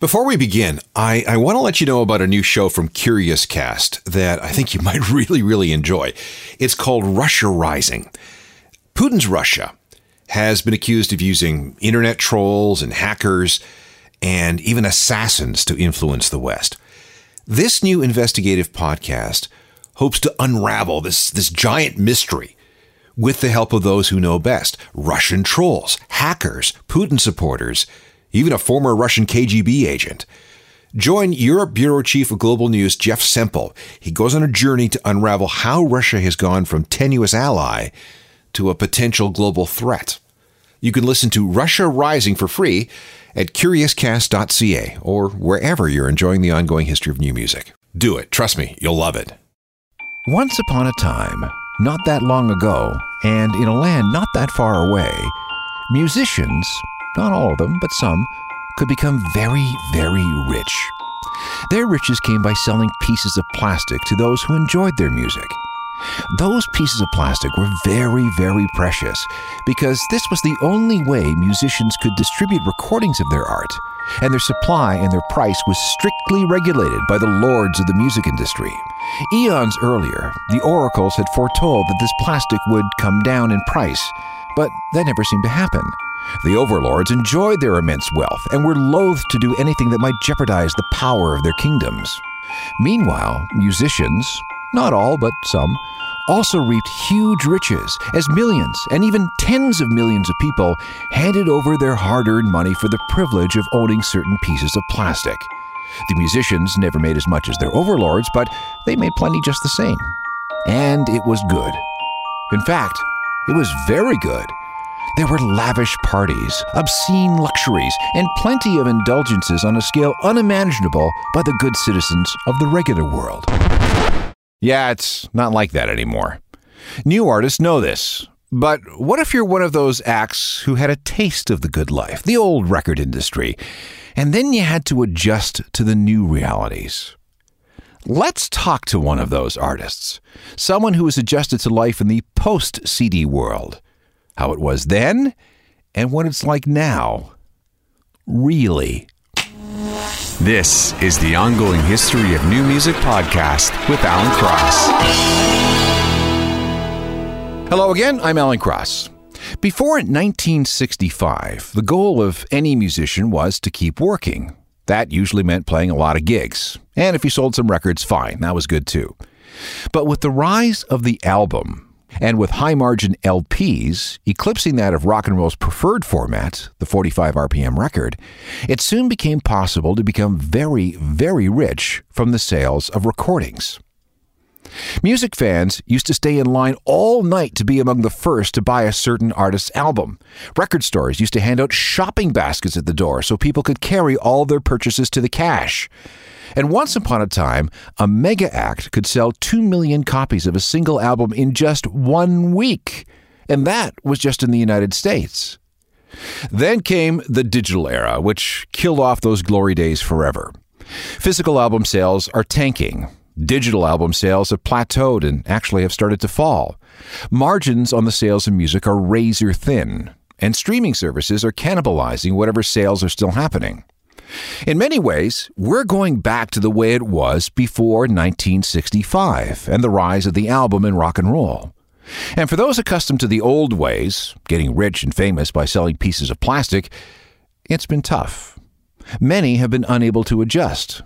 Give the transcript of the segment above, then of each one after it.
Before we begin, I, I want to let you know about a new show from Curious Cast that I think you might really, really enjoy. It's called Russia Rising. Putin's Russia has been accused of using internet trolls and hackers and even assassins to influence the West. This new investigative podcast hopes to unravel this, this giant mystery with the help of those who know best Russian trolls, hackers, Putin supporters even a former Russian KGB agent. Join Europe Bureau Chief of Global News Jeff Semple. He goes on a journey to unravel how Russia has gone from tenuous ally to a potential global threat. You can listen to Russia Rising for free at curiouscast.ca or wherever you're enjoying the ongoing history of new music. Do it. Trust me, you'll love it. Once upon a time, not that long ago, and in a land not that far away, musicians not all of them, but some, could become very, very rich. Their riches came by selling pieces of plastic to those who enjoyed their music. Those pieces of plastic were very, very precious because this was the only way musicians could distribute recordings of their art, and their supply and their price was strictly regulated by the lords of the music industry. Eons earlier, the oracles had foretold that this plastic would come down in price, but that never seemed to happen. The overlords enjoyed their immense wealth and were loath to do anything that might jeopardize the power of their kingdoms. Meanwhile, musicians, not all but some, also reaped huge riches as millions and even tens of millions of people handed over their hard earned money for the privilege of owning certain pieces of plastic. The musicians never made as much as their overlords, but they made plenty just the same. And it was good. In fact, it was very good. There were lavish parties, obscene luxuries, and plenty of indulgences on a scale unimaginable by the good citizens of the regular world. Yeah, it's not like that anymore. New artists know this. But what if you're one of those acts who had a taste of the good life, the old record industry, and then you had to adjust to the new realities? Let's talk to one of those artists, someone who has adjusted to life in the post CD world how it was then, and what it's like now. Really. This is the ongoing history of new music podcast with Alan Cross. Hello again, I'm Alan Cross. Before 1965, the goal of any musician was to keep working. That usually meant playing a lot of gigs. And if you sold some records, fine, that was good too. But with the rise of the album, and with high margin LPs eclipsing that of rock and roll's preferred format, the 45 RPM record, it soon became possible to become very, very rich from the sales of recordings. Music fans used to stay in line all night to be among the first to buy a certain artist's album. Record stores used to hand out shopping baskets at the door so people could carry all their purchases to the cash. And once upon a time, a mega act could sell 2 million copies of a single album in just one week. And that was just in the United States. Then came the digital era, which killed off those glory days forever. Physical album sales are tanking. Digital album sales have plateaued and actually have started to fall. Margins on the sales of music are razor thin, and streaming services are cannibalizing whatever sales are still happening. In many ways, we're going back to the way it was before 1965 and the rise of the album in rock and roll. And for those accustomed to the old ways, getting rich and famous by selling pieces of plastic, it's been tough. Many have been unable to adjust.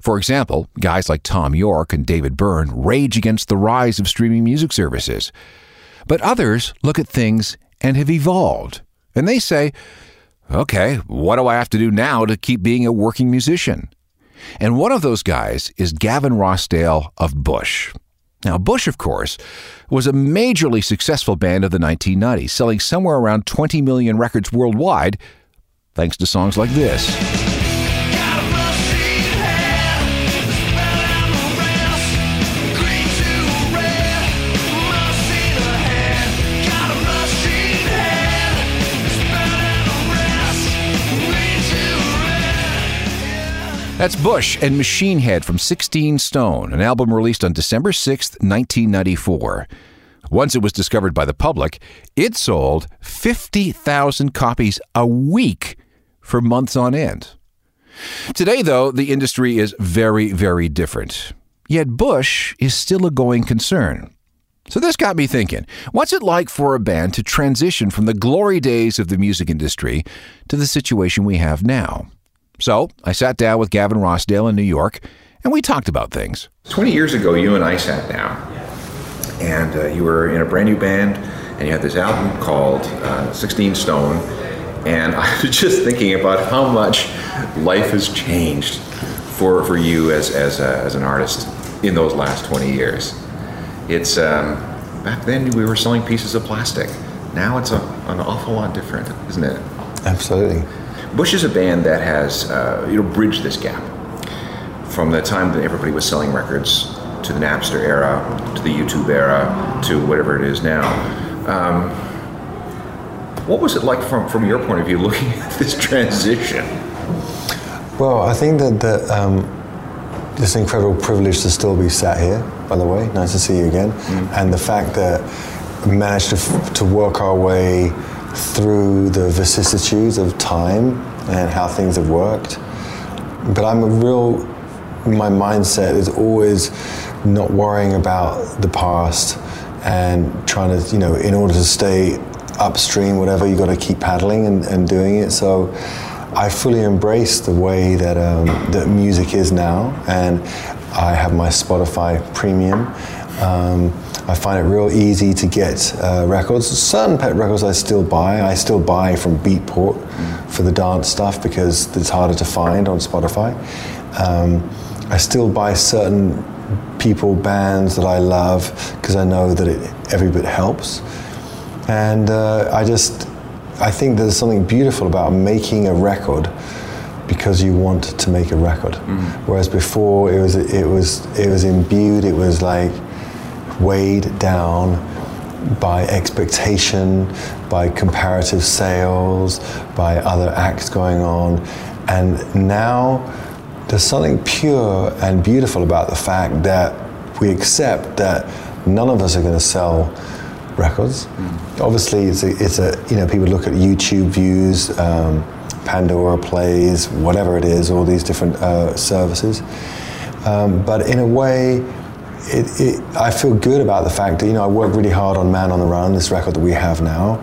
For example, guys like Thom Yorke and David Byrne rage against the rise of streaming music services. But others look at things and have evolved. And they say, okay, what do I have to do now to keep being a working musician? And one of those guys is Gavin Rossdale of Bush. Now, Bush, of course, was a majorly successful band of the 1990s, selling somewhere around 20 million records worldwide, thanks to songs like this. That's Bush and Machine Head from 16 Stone, an album released on December 6, 1994. Once it was discovered by the public, it sold 50,000 copies a week for months on end. Today, though, the industry is very, very different. Yet Bush is still a going concern. So this got me thinking what's it like for a band to transition from the glory days of the music industry to the situation we have now? So I sat down with Gavin Rossdale in New York and we talked about things. 20 years ago, you and I sat down and uh, you were in a brand new band and you had this album called uh, 16 Stone. And I was just thinking about how much life has changed for, for you as, as, a, as an artist in those last 20 years. It's um, back then we were selling pieces of plastic. Now it's a, an awful lot different, isn't it? Absolutely. Bush is a band that has uh, you know bridged this gap from the time that everybody was selling records to the Napster era, to the YouTube era, to whatever it is now. Um, what was it like from, from your point of view looking at this transition? Well, I think that, that um, this incredible privilege to still be sat here, by the way, nice to see you again, mm. and the fact that we managed to, to work our way through the vicissitudes of time and how things have worked. But I'm a real, my mindset is always not worrying about the past and trying to, you know, in order to stay upstream, whatever, you've got to keep paddling and, and doing it. So I fully embrace the way that, um, that music is now, and I have my Spotify premium. Um, I find it real easy to get uh, records. Certain pet records I still buy. I still buy from Beatport for the dance stuff because it's harder to find on Spotify. Um, I still buy certain people, bands that I love because I know that it every bit helps. And uh, I just, I think there's something beautiful about making a record because you want to make a record. Mm. Whereas before it was, it was, it was imbued. It was like weighed down by expectation, by comparative sales, by other acts going on. And now there's something pure and beautiful about the fact that we accept that none of us are going to sell records. Mm. Obviously, it's a, it's a, you know, people look at YouTube views, um, Pandora plays, whatever it is, all these different uh, services. Um, but in a way, it, it, I feel good about the fact that you know I worked really hard on Man on the Run, this record that we have now,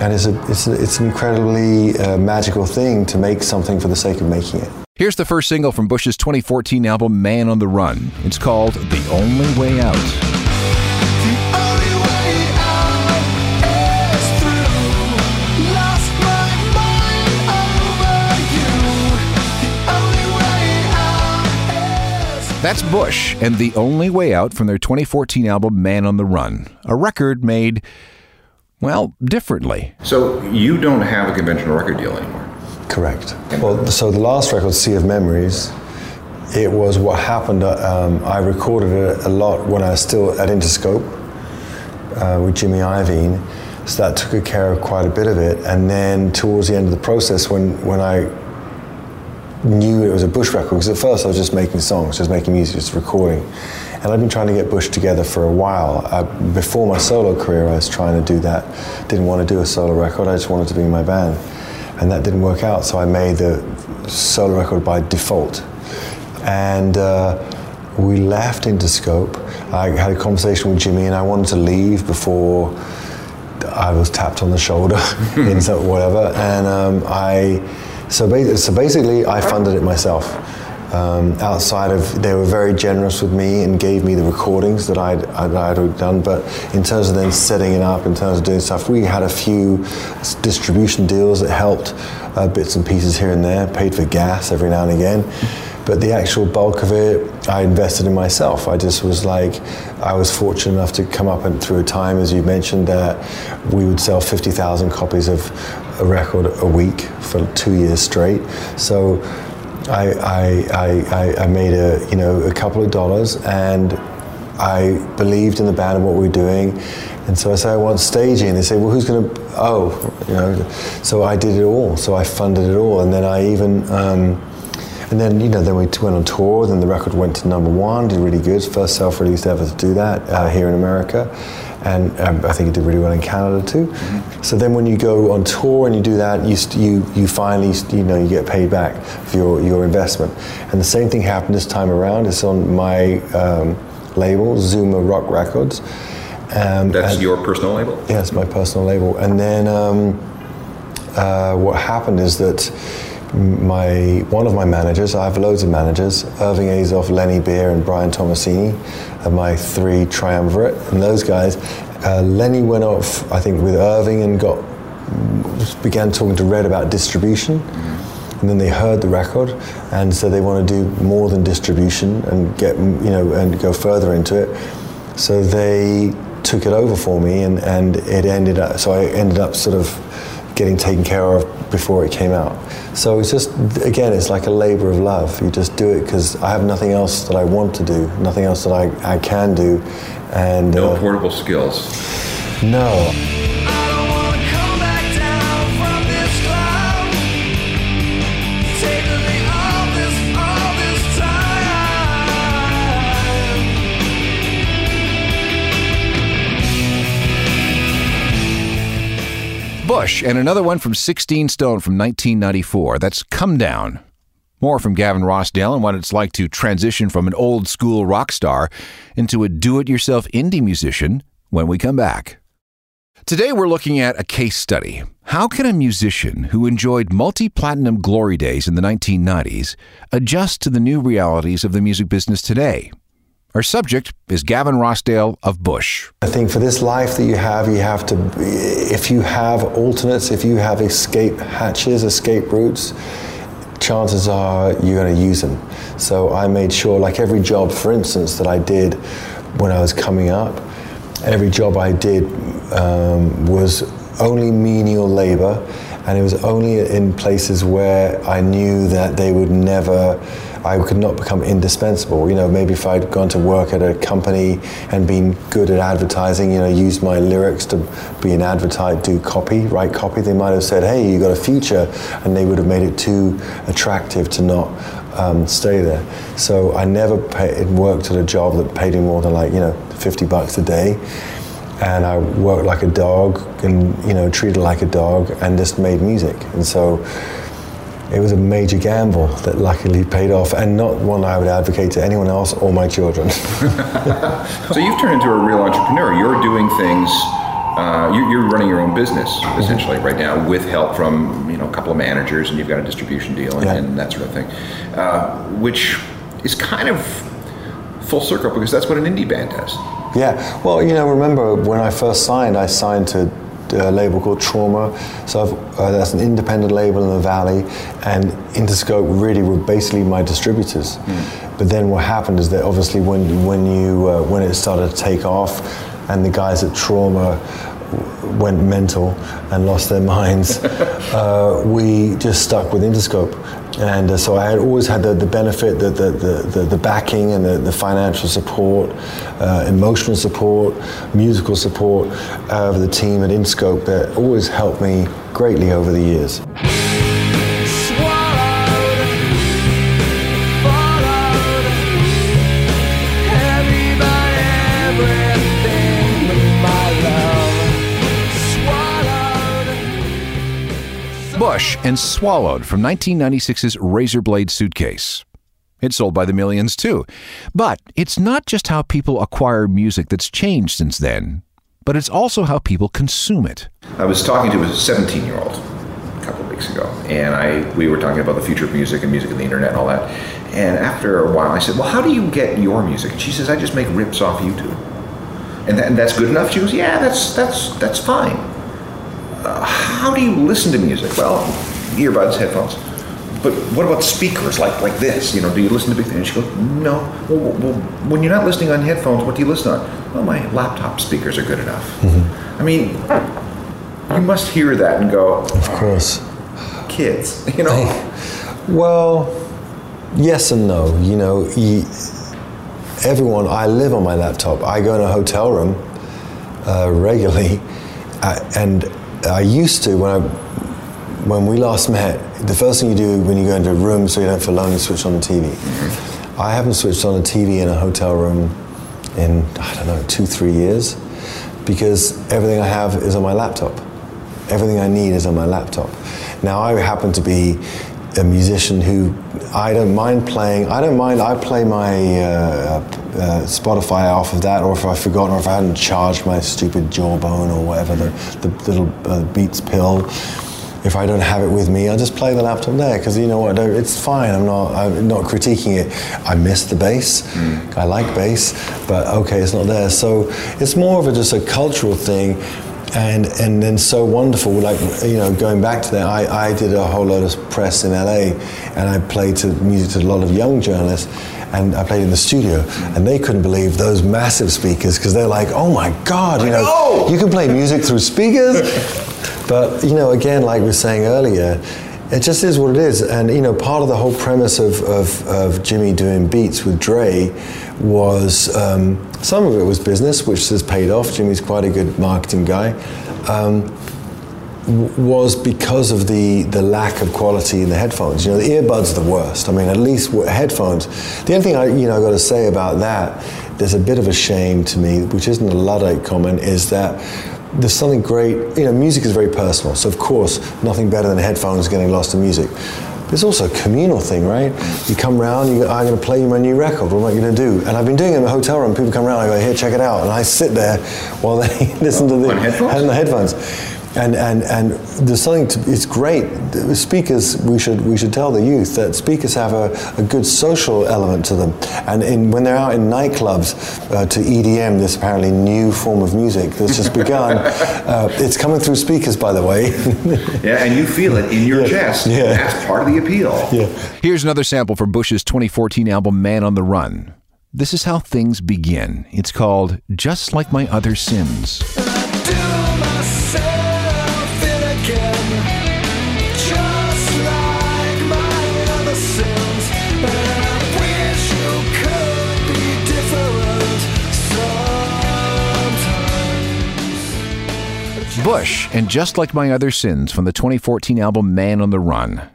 and it's a, it's, a, it's an incredibly uh, magical thing to make something for the sake of making it. Here's the first single from Bush's 2014 album Man on the Run. It's called The Only Way Out. That's Bush and The Only Way Out from their 2014 album Man on the Run, a record made, well, differently. So you don't have a conventional record deal anymore? Correct. Well, so the last record, Sea of Memories, it was what happened. Um, I recorded it a lot when I was still at Interscope uh, with Jimmy Iovine, so that took care of quite a bit of it. And then towards the end of the process, when, when I knew it was a Bush record because at first I was just making songs, just making music, just recording. And I've been trying to get Bush together for a while. I, before my solo career, I was trying to do that. Didn't want to do a solo record, I just wanted to be in my band. And that didn't work out, so I made the solo record by default. And uh, we left Interscope. I had a conversation with Jimmy, and I wanted to leave before I was tapped on the shoulder in whatever. And um, I so, so basically, I funded it myself. Um, outside of, they were very generous with me and gave me the recordings that I'd, I'd, I'd done. But in terms of then setting it up, in terms of doing stuff, we had a few distribution deals that helped uh, bits and pieces here and there, paid for gas every now and again. But the actual bulk of it, I invested in myself. I just was like, I was fortunate enough to come up and through a time, as you mentioned, that we would sell 50,000 copies of a record a week for two years straight. So I, I, I, I made a, you know, a couple of dollars and I believed in the band and what we were doing. And so I said, I want staging. They say, well, who's going to, oh, you know. So I did it all. So I funded it all. And then I even, um, and then, you know, then we went on tour, then the record went to number one, did really good. First self released ever to do that uh, here in America. And um, I think it did really well in Canada too. Mm-hmm. So then when you go on tour and you do that, you, you, you finally, you know, you get paid back for your, your investment. And the same thing happened this time around. It's on my um, label, Zuma Rock Records. Um, That's your personal label? Yes, my personal label. And then um, uh, what happened is that my one of my managers, I have loads of managers, Irving Azoff, Lenny Beer, and Brian Tomasini, my three triumvirate. And those guys, uh, Lenny went off, I think, with Irving and got began talking to Red about distribution. And then they heard the record, and so they want to do more than distribution and get you know and go further into it. So they took it over for me, and, and it ended up. So I ended up sort of getting taken care of before it came out. So it's just, again, it's like a labor of love. You just do it because I have nothing else that I want to do, nothing else that I, I can do. And no uh, portable skills. No. Bush, and another one from 16 Stone from 1994. That's Come Down. More from Gavin Rossdale and what it's like to transition from an old school rock star into a do it yourself indie musician when we come back. Today we're looking at a case study. How can a musician who enjoyed multi platinum glory days in the 1990s adjust to the new realities of the music business today? Our subject is Gavin Rossdale of Bush. I think for this life that you have, you have to, if you have alternates, if you have escape hatches, escape routes, chances are you're going to use them. So I made sure, like every job, for instance, that I did when I was coming up, every job I did um, was only menial labor, and it was only in places where I knew that they would never I could not become indispensable. You know, maybe if I'd gone to work at a company and been good at advertising, you know, used my lyrics to be an advertise, do copy, write copy, they might have said, hey, you got a future, and they would have made it too attractive to not um, stay there. So I never pay, worked at a job that paid me more than like, you know, 50 bucks a day and I worked like a dog and you know treated like a dog and just made music and so it was a major gamble that luckily paid off and not one I would advocate to anyone else or my children. so you've turned into a real entrepreneur. You're doing things. Uh, you, are running your own business essentially mm-hmm. right now with help from you know a couple of managers and you've got a distribution deal and, yeah. and that sort of thing, uh, which is kind of full circle because that's what an indie band does. Yeah, well, you know, remember when I first signed, I signed to a label called Trauma. So uh, that's an independent label in the Valley, and Interscope really were basically my distributors. Mm. But then what happened is that obviously when when you uh, when it started to take off, and the guys at Trauma went mental and lost their minds, uh, we just stuck with Interscope. And uh, so I had always had the, the benefit, the, the, the, the backing and the, the financial support, uh, emotional support, musical support of the team at Interscope that always helped me greatly over the years. Bush and Swallowed from 1996's Razorblade suitcase. It's sold by the millions too. But it's not just how people acquire music that's changed since then, but it's also how people consume it. I was talking to a 17 year old a couple of weeks ago, and I we were talking about the future of music and music and the internet and all that. And after a while, I said, "Well, how do you get your music?" And she says, "I just make rips off YouTube." And, and that's good enough. She goes, "Yeah, that's that's that's fine." How do you listen to music? Well, earbuds, headphones. but what about speakers like like this? You know, do you listen to big things? She goes, no. Well, well, when you're not listening on headphones, what do you listen on? Well, my laptop speakers are good enough. I mean, you must hear that and go, Of course. kids, you know. Well, yes and no. You know, everyone, I live on my laptop. I go in a hotel room uh, regularly, uh, and I used to when I when we last met. The first thing you do when you go into a room so you don't feel lonely, switch on the TV. Mm-hmm. I haven't switched on a TV in a hotel room in I don't know two three years because everything I have is on my laptop. Everything I need is on my laptop. Now I happen to be a musician who I don't mind playing. I don't mind. I play my uh, uh, Spotify off of that, or if I've forgotten, or if I hadn't charged my stupid jawbone or whatever the, the little uh, Beats pill. If I don't have it with me, I'll just play the laptop there because you know what? It's fine. I'm not. I'm not critiquing it. I miss the bass. I like bass, but okay, it's not there. So it's more of a, just a cultural thing and and then so wonderful like you know going back to that I, I did a whole lot of press in LA and I played to music to a lot of young journalists and I played in the studio and they couldn't believe those massive speakers because they're like oh my god you know know. you can play music through speakers but you know again like we were saying earlier it just is what it is and you know part of the whole premise of, of, of Jimmy doing beats with Dre was um, some of it was business which has paid off Jimmy's quite a good marketing guy um, was because of the, the lack of quality in the headphones. You know, the earbuds are the worst. I mean, at least headphones. The only thing I, you know, I got to say about that, there's a bit of a shame to me, which isn't a Luddite comment, is that there's something great. You know, music is very personal, so of course, nothing better than headphones getting lost in music. There's also a communal thing, right? You come round, you go, I'm going to play you my new record. What am I going to do? And I've been doing it in the hotel room. People come around, I go, here, check it out. And I sit there while they listen to the, and the headphones. And, and, and there's something to, it's great. Speakers, we should, we should tell the youth that speakers have a, a good social element to them. And in, when they're out in nightclubs uh, to EDM, this apparently new form of music that's just begun, uh, it's coming through speakers, by the way. Yeah, and you feel it in your chest. yeah. That's part of the appeal. yeah. Here's another sample from Bush's 2014 album Man on the Run. This is how things begin. It's called Just Like My Other Sins. Bush and Just Like My Other Sins from the 2014 album Man on the Run. I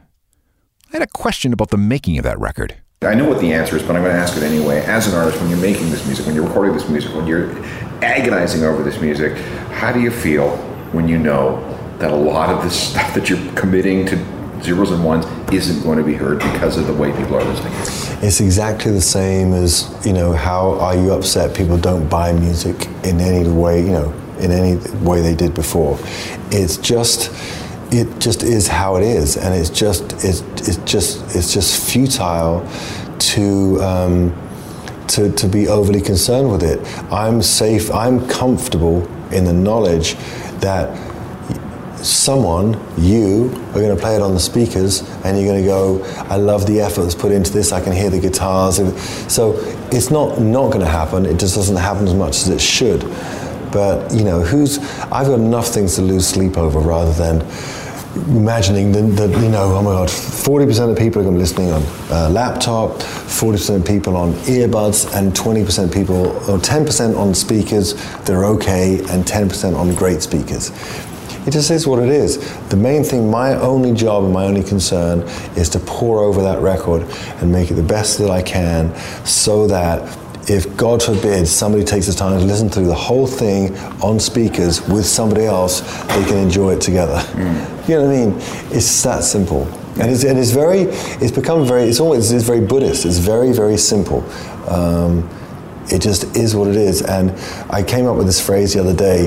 had a question about the making of that record. I know what the answer is, but I'm going to ask it anyway. As an artist, when you're making this music, when you're recording this music, when you're agonizing over this music, how do you feel when you know that a lot of this stuff that you're committing to zeros and ones isn't going to be heard because of the way people are listening? It's exactly the same as, you know, how are you upset people don't buy music in any way, you know, in any way they did before. It's just it just is how it is and it's just it's, it's just it's just futile to um, to, to be overly concerned with it. I'm safe, I'm comfortable in the knowledge that someone, you, are going to play it on the speakers and you're going to go, I love the effort that's put into this, I can hear the guitars. So it's not not going to happen, it just doesn't happen as much as it should. But, you know, who's, I've got enough things to lose sleep over rather than imagining that, you know, oh my God, 40% of people are going to be listening on uh, laptop, 40% of people on earbuds, and 20% people, or 10% on speakers that are okay, and 10% on great speakers. It just is what it is. The main thing, my only job and my only concern is to pour over that record and make it the best that I can so that if God forbid somebody takes the time to listen through the whole thing on speakers with somebody else, they can enjoy it together. You know what I mean? It's that simple. And it's, and it's very, it's become very, it's always, it's very Buddhist. It's very, very simple. Um, it just is what it is. And I came up with this phrase the other day,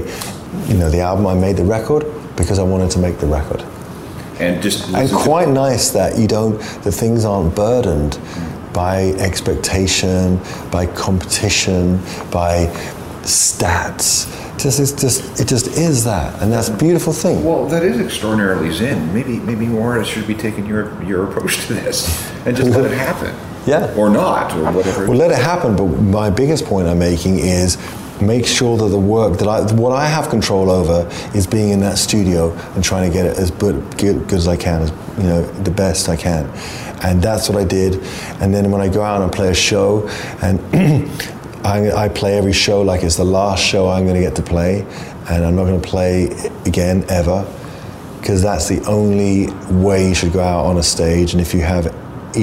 you know, the album I made the record because I wanted to make the record. And just And quite nice that you don't, the things aren't burdened by expectation, by competition, by stats. just it's just it just is that, and that's a beautiful thing. Well, that is extraordinarily zen. Maybe maybe more artists should be taking your your approach to this and just let it happen. Yeah. Or not, or whatever. Well, let it happen. But my biggest point I'm making is make sure that the work that I, what I have control over is being in that studio and trying to get it as good, good, as I can, as you know, the best I can, and that's what I did. And then when I go out and play a show, and I, I play every show like it's the last show I'm going to get to play, and I'm not going to play again ever, because that's the only way you should go out on a stage. And if you have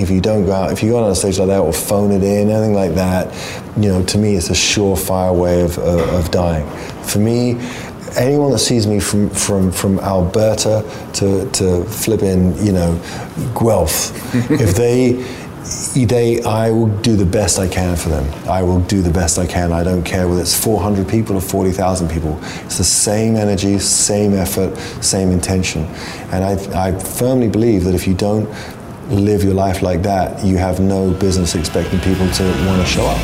if you don't go out, if you go on a stage like that or phone it in, anything like that, you know, to me, it's a surefire way of, of, of dying. For me, anyone that sees me from, from, from Alberta to, to flipping, you know, Guelph, if they, they, I will do the best I can for them. I will do the best I can. I don't care whether it's 400 people or 40,000 people. It's the same energy, same effort, same intention. And I, I firmly believe that if you don't live your life like that, you have no business expecting people to want to show up.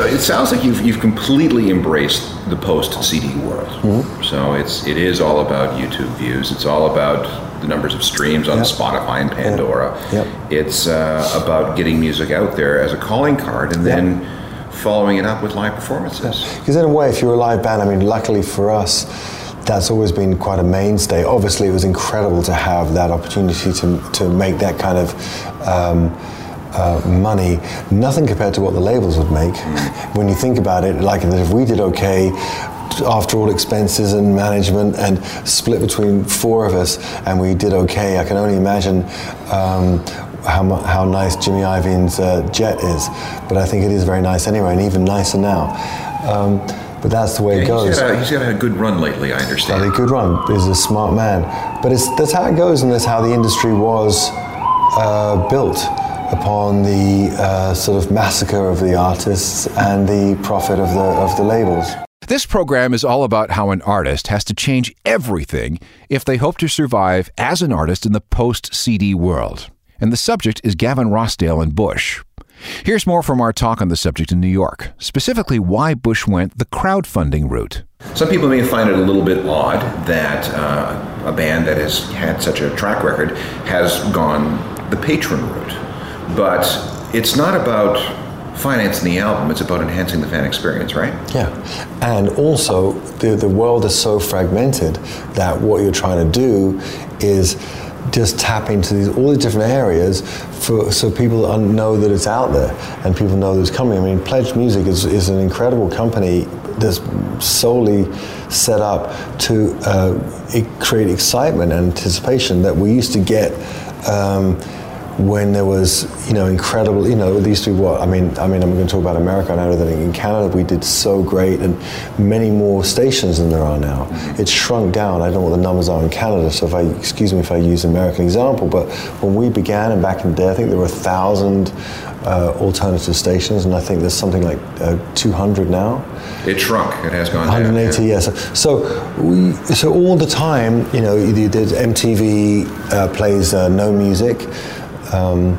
It sounds like you've, you've completely embraced the post CD world. Mm-hmm. So it's it is all about YouTube views. It's all about the numbers of streams on Yep. Spotify and Pandora. Yep. It's uh, about getting music out there as a calling card and then following it up with live performances. Because in a way, if you're a live band, I mean, luckily for us, that's always been quite a mainstay. Obviously, it was incredible to have that opportunity to, to make that kind of um, uh, money. Nothing compared to what the labels would make. When you think about it, like if we did okay, after all expenses and management and split between four of us, and we did okay, I can only imagine. Um, how, how nice Jimmy Iovine's uh, jet is, but I think it is very nice anyway, and even nicer now. Um, but that's the way it He's goes. got, a, he's got a good run lately, I understand. Had a good run. He's a smart man. But it's, that's how it goes, and that's how the industry was uh, built upon the uh, sort of massacre of the artists and the profit of the of the labels. This program is all about how an artist has to change everything if they hope to survive as an artist in the post CD world. And the subject is Gavin Rossdale and Bush. Here's more from our talk on the subject in New York, specifically why Bush went the crowdfunding route. Some people may find it a little bit odd that uh, a band that has had such a track record has gone the patron route. But it's not about financing the album, it's about enhancing the fan experience, right? Yeah, and also the the world is so fragmented that what you're trying to do is just tap into these, all these different areas for so people know that it's out there and people know that it's coming. I mean, Pledge Music is, is an incredible company that's solely set up to uh, create excitement and anticipation that we used to get. Um, when there was, you know, incredible, you know, these two what I mean, I mean, I'm going to talk about America. I know that in Canada we did so great, and many more stations than there are now. It's shrunk down. I don't know what the numbers are in Canada, so if I excuse me if I use an American example, but when we began and back in the day, I think there were a thousand uh, alternative stations, and I think there's something like uh, 200 now. It shrunk, it has gone down. 180 yeah. yes so we so all the time you know you did mtv uh, plays uh, no music um,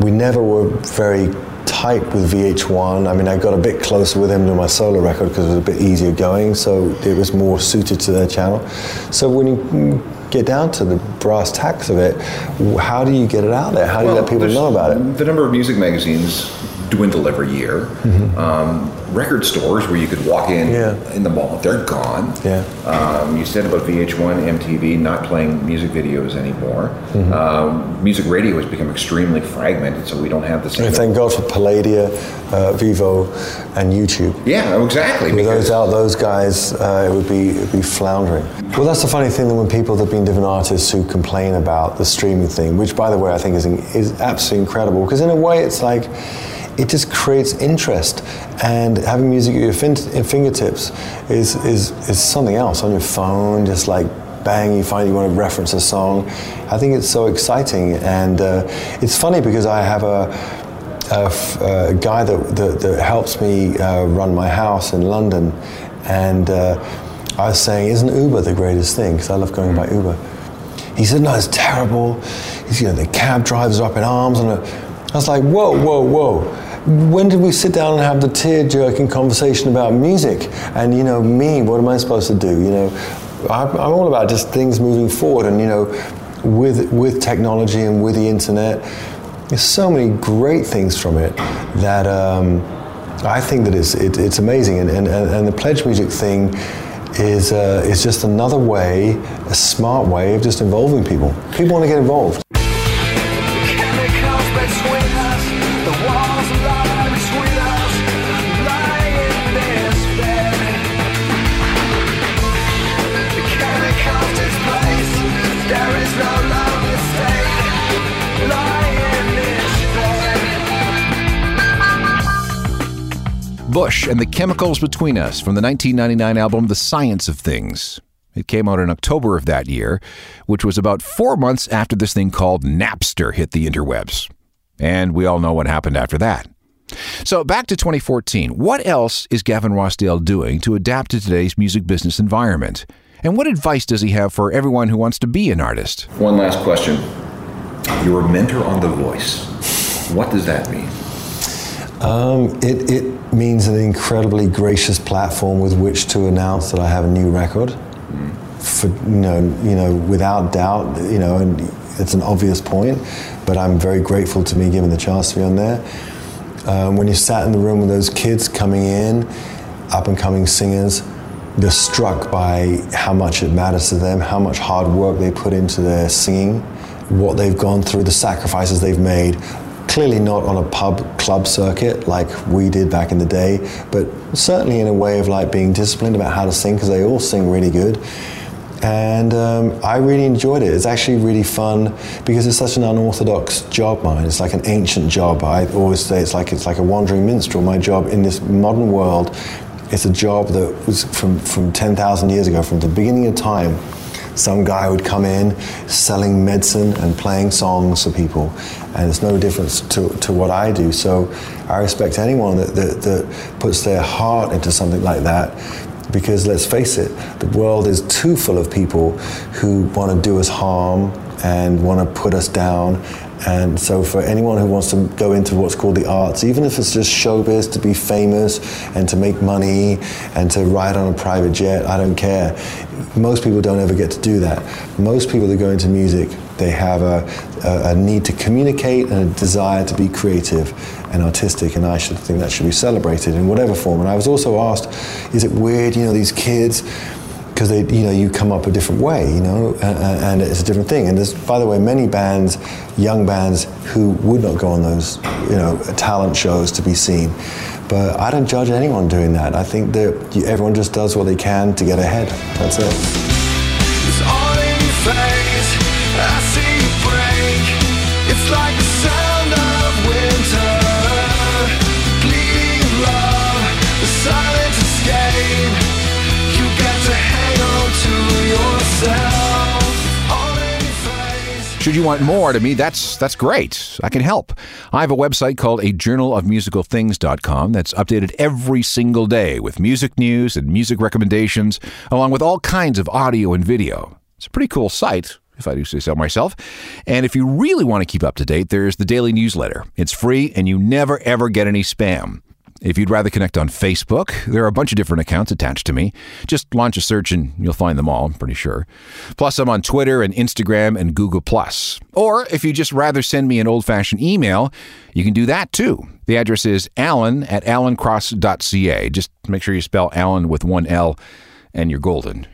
we never were very tight with vh1 i mean i got a bit closer with them to my solo record because it was a bit easier going so it was more suited to their channel. So when you get down to the brass tacks of it how do you get it out there? How do you Well, let people know about it? The number of music magazines dwindle every year. Um, record stores where you could walk in Yeah. in the mall, they're gone. Yeah. Um, you said about VH1, MTV not playing music videos anymore. Mm-hmm. Um, music radio has become extremely fragmented, so we don't have the same. and thank god for palladia uh, Vevo and youtube yeah, exactly. With those out, those guys, uh, it would be it would be floundering. Well, that's the funny thing that when people have been different artists who complain about the streaming thing, which by the way I think is is absolutely incredible because in a way it's like it just creates interest, and having music at your fin- fingertips is is is something else on your phone, just like. Bang! You find you want to reference a song. I think it's so exciting, and uh, it's funny because I have a a, f- a guy that, that, that helps me uh, run my house in London, and uh, I was saying, "Isn't Uber the greatest thing?" Because I love going by Uber. He said, "No, it's terrible. He's, you know, the cab drivers are up in arms." And I was like, "Whoa, whoa, whoa." When did we sit down and have the tear-jerking conversation about music? And you know, me, what am I supposed to do? You know, I'm, I'm all about just things moving forward, and you know, with with technology and with the internet, there's so many great things from it that um, I think that it's it, it's amazing. And, and and the pledge music thing is uh, is just another way, a smart way of just involving people. People want to get involved. Bush and the Chemicals Between Us from the 1999 album The Science of Things. It came out in October of that year, which was about four months after this thing called Napster hit the interwebs. And we all know what happened after that. So back to 2014. What else is Gavin Rossdale doing to adapt to today's music business environment? And what advice does he have for everyone who wants to be an artist? One last question. You're a mentor on The Voice. What does that mean? Um, it, it means an incredibly gracious platform with which to announce that I have a new record. For you know, you know, without doubt, you know, and it's an obvious point, but I'm very grateful to be given the chance to be on there. Um, when you sat in the room with those kids coming in, up and coming singers, you're struck by how much it matters to them, how much hard work they put into their singing, what they've gone through, the sacrifices they've made. Clearly not on a pub club circuit like we did back in the day, but certainly in a way of like being disciplined about how to sing because they all sing really good. And um, I really enjoyed it. It's actually really fun because it's such an unorthodox job, mine. It's like an ancient job. I always say it's like it's like a wandering minstrel. My job in this modern world, it's a job that was from from ten thousand years ago, from the beginning of time. Some guy would come in selling medicine and playing songs for people, and it's no difference to, to what I do. So I respect anyone that, that, that puts their heart into something like that because let's face it, the world is too full of people who want to do us harm and want to put us down. And so, for anyone who wants to go into what's called the arts, even if it's just showbiz to be famous and to make money and to ride on a private jet, I don't care. Most people don't ever get to do that. Most people that go into music, they have a, a, a need to communicate and a desire to be creative and artistic, and I should think that should be celebrated in whatever form. And I was also asked, is it weird, you know, these kids? Because they, you know, you come up a different way, you know, and, and it's a different thing. And there's, by the way, many bands, young bands, who would not go on those, you know, talent shows to be seen. But I don't judge anyone doing that. I think that everyone just does what they can to get ahead. That's it. Should you want more to me, that's that's great. I can help. I have a website called a journal of musical things.com that's updated every single day with music news and music recommendations, along with all kinds of audio and video. It's a pretty cool site, if I do say so myself. And if you really want to keep up to date, there's the daily newsletter. It's free and you never ever get any spam. If you'd rather connect on Facebook, there are a bunch of different accounts attached to me. Just launch a search and you'll find them all, I'm pretty sure. Plus, I'm on Twitter and Instagram and Google. Plus. Or if you'd just rather send me an old fashioned email, you can do that too. The address is alan at alancross.ca. Just make sure you spell Alan with one L and you're golden.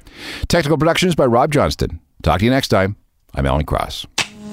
Technical productions by Rob Johnston. Talk to you next time. I'm Alan Cross.